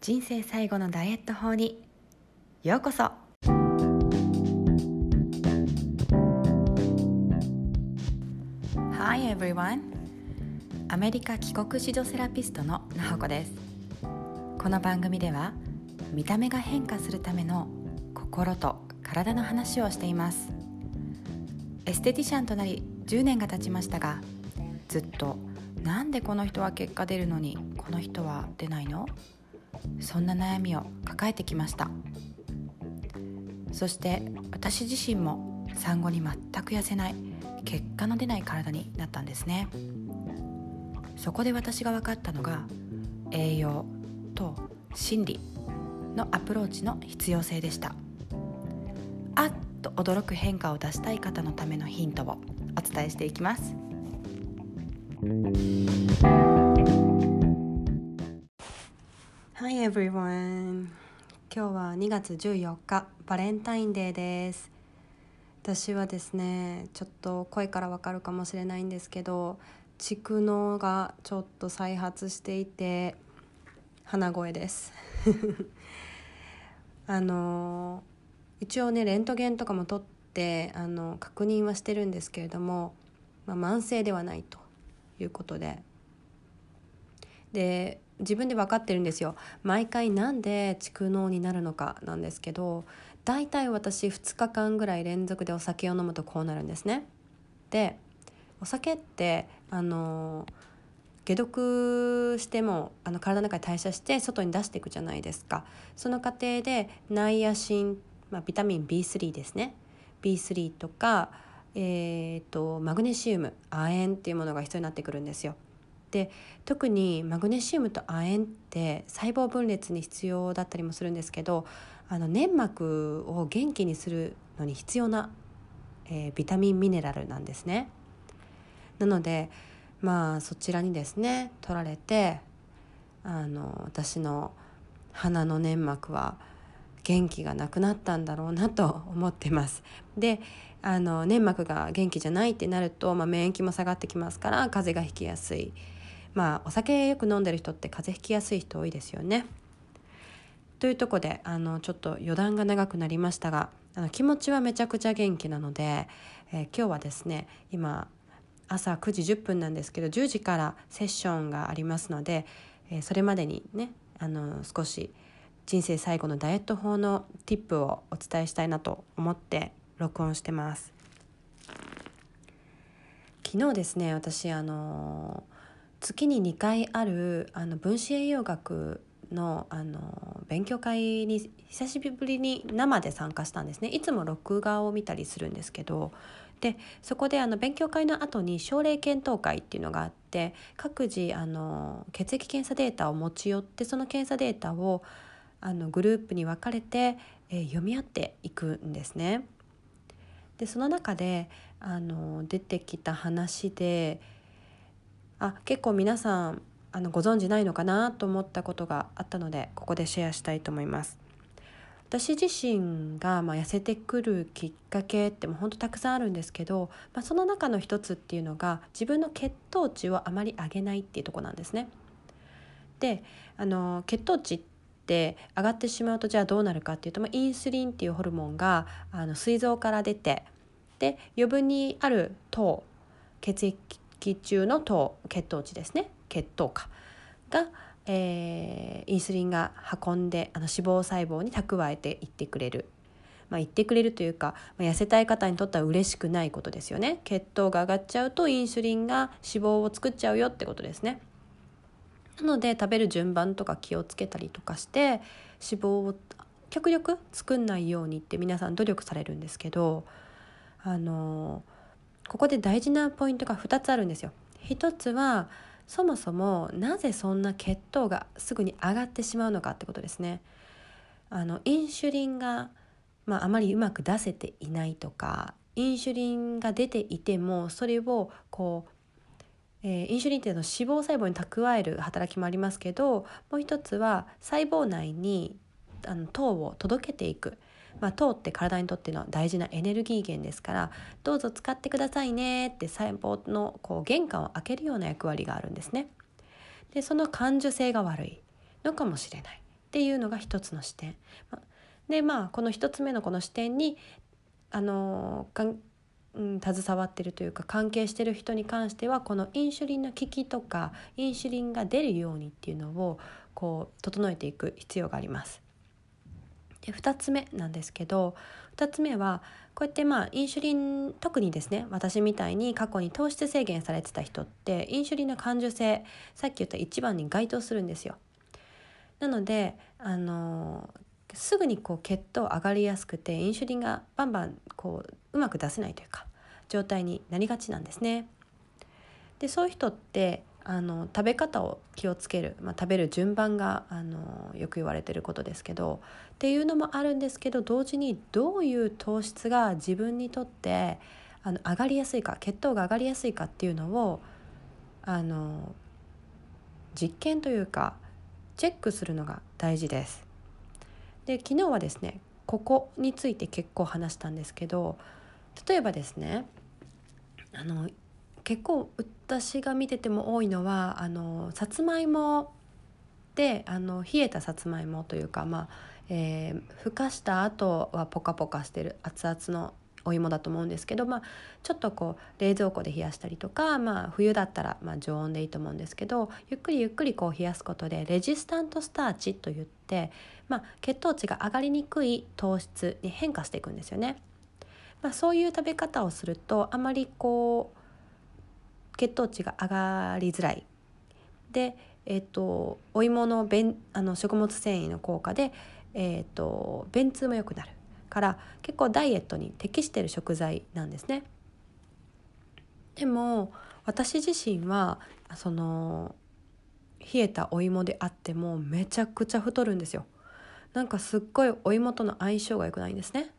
人生最後のダイエット法に。ようこそ。Hi everyone. アメリカ帰国子女セラピストのなほこです。この番組では見た目が変化するための心と体の話をしています。エステティシャンとなり10年が経ちましたがずっとなんでこの人は結果出るのにこの人は出ないの？そんな悩みを抱えてきました。そして私自身も産後に全く痩せない結果の出ない体になったんですね。そこで私が分かったのが栄養と心理のアプローチの必要性でした。あっと驚く変化を出したい方のためのヒントをお伝えしていきます。Hi everyone. 今日は2月14日バレンタインデーです。私はですねちょっと声からわかるかもしれないんですけど蓄膿がちょっと再発していて鼻声です。あの一応ねレントゲンとかも取ってあの確認はしてるんですけれども、まあ、慢性ではないということで。で自分で分かってるんですよ。毎回なんで蓄膿になるのかなんですけど大体私2日間ぐらい連続でお酒を飲むとこうなるんですね。でお酒ってあの解毒してもあの体の中に代謝して外に出していくじゃないですか。その過程でナイアシン、まあ、ビタミン B3 ですね。B3 とか、えーとマグネシウム亜鉛っていうものが必要になってくるんですよ。で特にマグネシウムと亜鉛って細胞分裂に必要だったりもするんですけどあの粘膜を元気にするのに必要な、えー、ビタミンミネラルなんですね。なのでまあそちらにですね取られてあの私の鼻の粘膜は元気がなくなったんだろうなと思ってます。であの粘膜が元気じゃないってなると、まあ、免疫も下がってきますから風邪がひきやすい。まあお酒よく飲んでる人って風邪ひきやすい人多いですよね。というとこであのちょっと余談が長くなりましたがあの気持ちはめちゃくちゃ元気なので、えー、今日はですね今朝9時10分なんですけど10時からセッションがありますので、えー、それまでにねあの少し人生最後のダイエット法の tip をお伝えしたいなと思って録音してます。昨日ですね私あのー月に2回あるあの分子栄養学のあの勉強会に久しぶりに生で参加したんですねいつも録画を見たりするんですけどでそこであの勉強会の後に症例検討会っていうのがあって各自あの血液検査データを持ち寄ってその検査データをあのグループに分かれて、えー、読み合っていくんですね。でその中であの出てきた話であ結構皆さんあのご存じないのかなと思ったことがあったのでここでシェアしたいと思います。私自身がまあ痩せてくるきっかけってもうほんとたくさんあるんですけど、まあ、その中の一つっていうのが自分の血糖値をあまり上げないっていうとこなんですね。であの血糖値って上がってしまうとじゃあどうなるかっていうと、まあ、インスリンっていうホルモンがあの膵臓から出てで余分にある糖血液気中の糖血糖値ですね。血糖価が、えー、インスリンが運んであの脂肪細胞に蓄えていってくれる。まあ、言ってくれるというか、まあ、痩せたい方にとっては嬉しくないことですよね。血糖が上がっちゃうとインスリンが脂肪を作っちゃうよってことですね。なので食べる順番とか気をつけたりとかして脂肪を極力作んないようにって皆さん努力されるんですけどあのーここで大事なポイントが2つあるんですよ。1つはそもそもなぜそんな血糖がすぐに上がってしまうのかってことですね。あのインシュリンが、まあ、あまりうまく出せていないとかインシュリンが出ていてもそれをこうえー、インシュリンっていうのは脂肪細胞に蓄える働きもありますけどもう一つは細胞内にあの糖を届けていくまあ、糖って体にとっての大事なエネルギー源ですからどうぞ使ってくださいねって細胞のこう玄関を開けるような役割があるんですね。でその感受性が悪いのかもしれないっていうのが一つの視点。でまあこの一つ目のこの視点にあのかん、うん、携わってるというか関係してる人に関してはこのインシュリンの効きとかインシュリンが出るようにっていうのをこう整えていく必要があります。で2つ目なんですけど2つ目はこうやってまあインシュリン特にですね私みたいに過去に糖質制限されてた人ってインシュリンの感受性さっき言った1番に該当するんですよ。なのであのすぐにこう血糖上がりやすくてインシュリンがバンバンこううまく出せないというか状態になりがちなんですね。でそういう人ってあの食べ方を気をつける、まあ、食べる順番があのよく言われてることですけどっていうのもあるんですけど同時にどういう糖質が自分にとってあの上がりやすいか血糖が上がりやすいかっていうのをあの実験というかチェックするのが大事です。で昨日はですねここについて結構話したんですけど例えばですねあの結構私が見てても多いのはあのさつまいもであの冷えたさつまいもというかまあ、えー、ふかした後はポカポカしてる熱々のお芋だと思うんですけど、まあ、ちょっとこう冷蔵庫で冷やしたりとか、まあ、冬だったらまあ常温でいいと思うんですけどゆっくりゆっくりこう冷やすことでレジスタントスターチといって、まあ、血糖値が上がりにくい糖質に変化していくんですよね。まあ、そういう食べ方をするとあまりこう血糖値が上がりづらい。で、えーと、お芋の便あの食物繊維の効果で、えーと便通も良くなる。から結構ダイエットに適してる食材なんですね。でも私自身はその冷えたお芋であってもめちゃくちゃ太るんですよ。なんかすっごいお芋との相性が良くないんですね。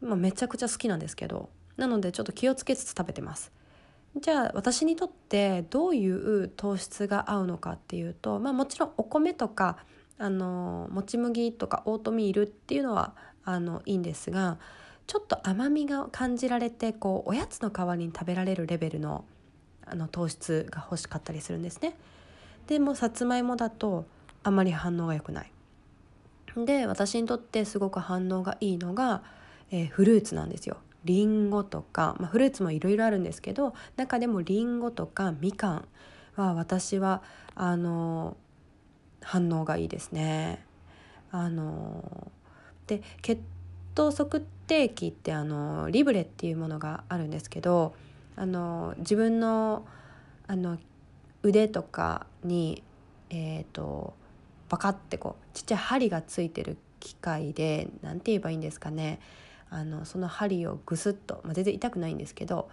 まあ、めちゃくちゃ好きなんですけどなのでちょっと気をつけつつ食べてます。じゃあ私にとってどういう糖質が合うのかっていうと、まあ、もちろんお米とかあのもち麦とかオートミールっていうのはあのいいんですがちょっと甘みが感じられてこうおやつの代わりに食べられるレベルのあの糖質が欲しかったりするんですね。でもさつまいもだとあまり反応が良くない。で私にとってすごく反応がいいのが、えー、フルーツなんですよ。りんごとか、まあ、フルーツもいろいろあるんですけど中でもりんごとかみかんは私はあの反応がいいですね。あので血糖測定器ってあのリブレっていうものがあるんですけどあの自分のあの腕とかにえっ、ー、とバカってこうちっちゃい針がついてる機械で何て言えばいいんですかねあのその針をぐすっと、まあ、全然痛くないんですけど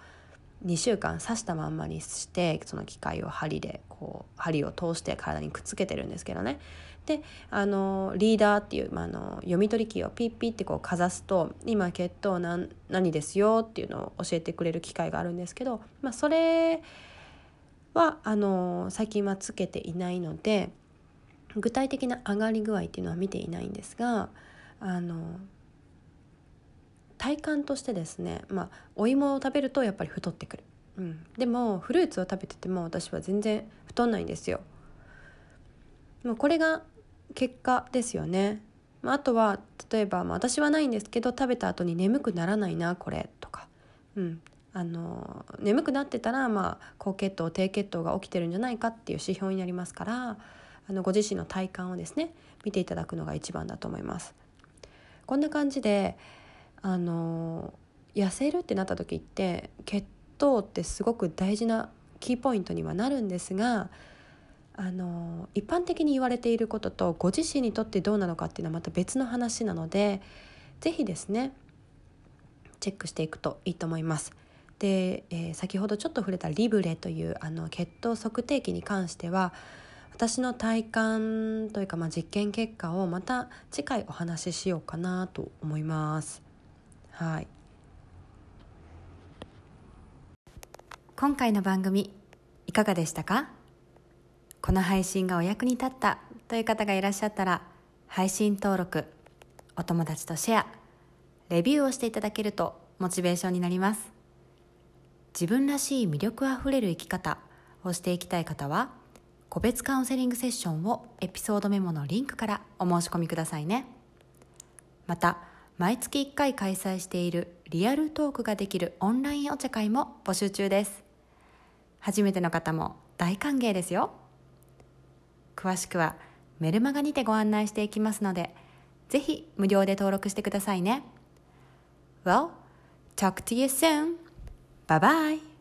2週間刺したまんまにしてその機械を針でこう針を通して体にくっつけてるんですけどね。であのリーダーっていう、まあ、の読み取り機をピッピッてこうかざすと今血糖何何ですよっていうのを教えてくれる機械があるんですけど、まあ、それはあの最近はつけていないので具体的な上がり具合っていうのは見ていないんですがあの体感としてですね、まあ、お芋を食べるとやっぱり太ってくる、うん、でもフルーツを食べてても私は全然太んないんですよ。もうこれが結果ですよね。あとは例えば、まあ、私はないんですけど食べた後に眠くならないなこれとか、うん、あの眠くなってたら、まあ、高血糖低血糖が起きてるんじゃないかっていう指標になりますからあのご自身の体感をですね見ていただくのが一番だと思います。こんな感じであの痩せるってなった時って血糖ってすごく大事なキーポイントにはなるんですがあの一般的に言われていることとご自身にとってどうなのかっていうのはまた別の話なので是非ですねチェックしていくといいと思います。で、えー、先ほどちょっと触れたリブレというあの血糖測定器に関しては私の体感というか、まあ、実験結果をまた次回お話ししようかなと思います。はい。今回の番組いかがでしたか？この配信がお役に立ったという方がいらっしゃったら配信登録お友達とシェアレビューをしていただけるとモチベーションになります。自分らしい魅力あふれる生き方をしていきたい方は個別カウンセリングセッションをエピソードメモのリンクからお申し込みくださいね。また毎月1回開催しているリアルトークができるオンラインお茶会も募集中です初めての方も大歓迎ですよ詳しくはメルマガにてご案内していきますのでぜひ無料で登録してくださいね Well, talk to you soon. Bye bye.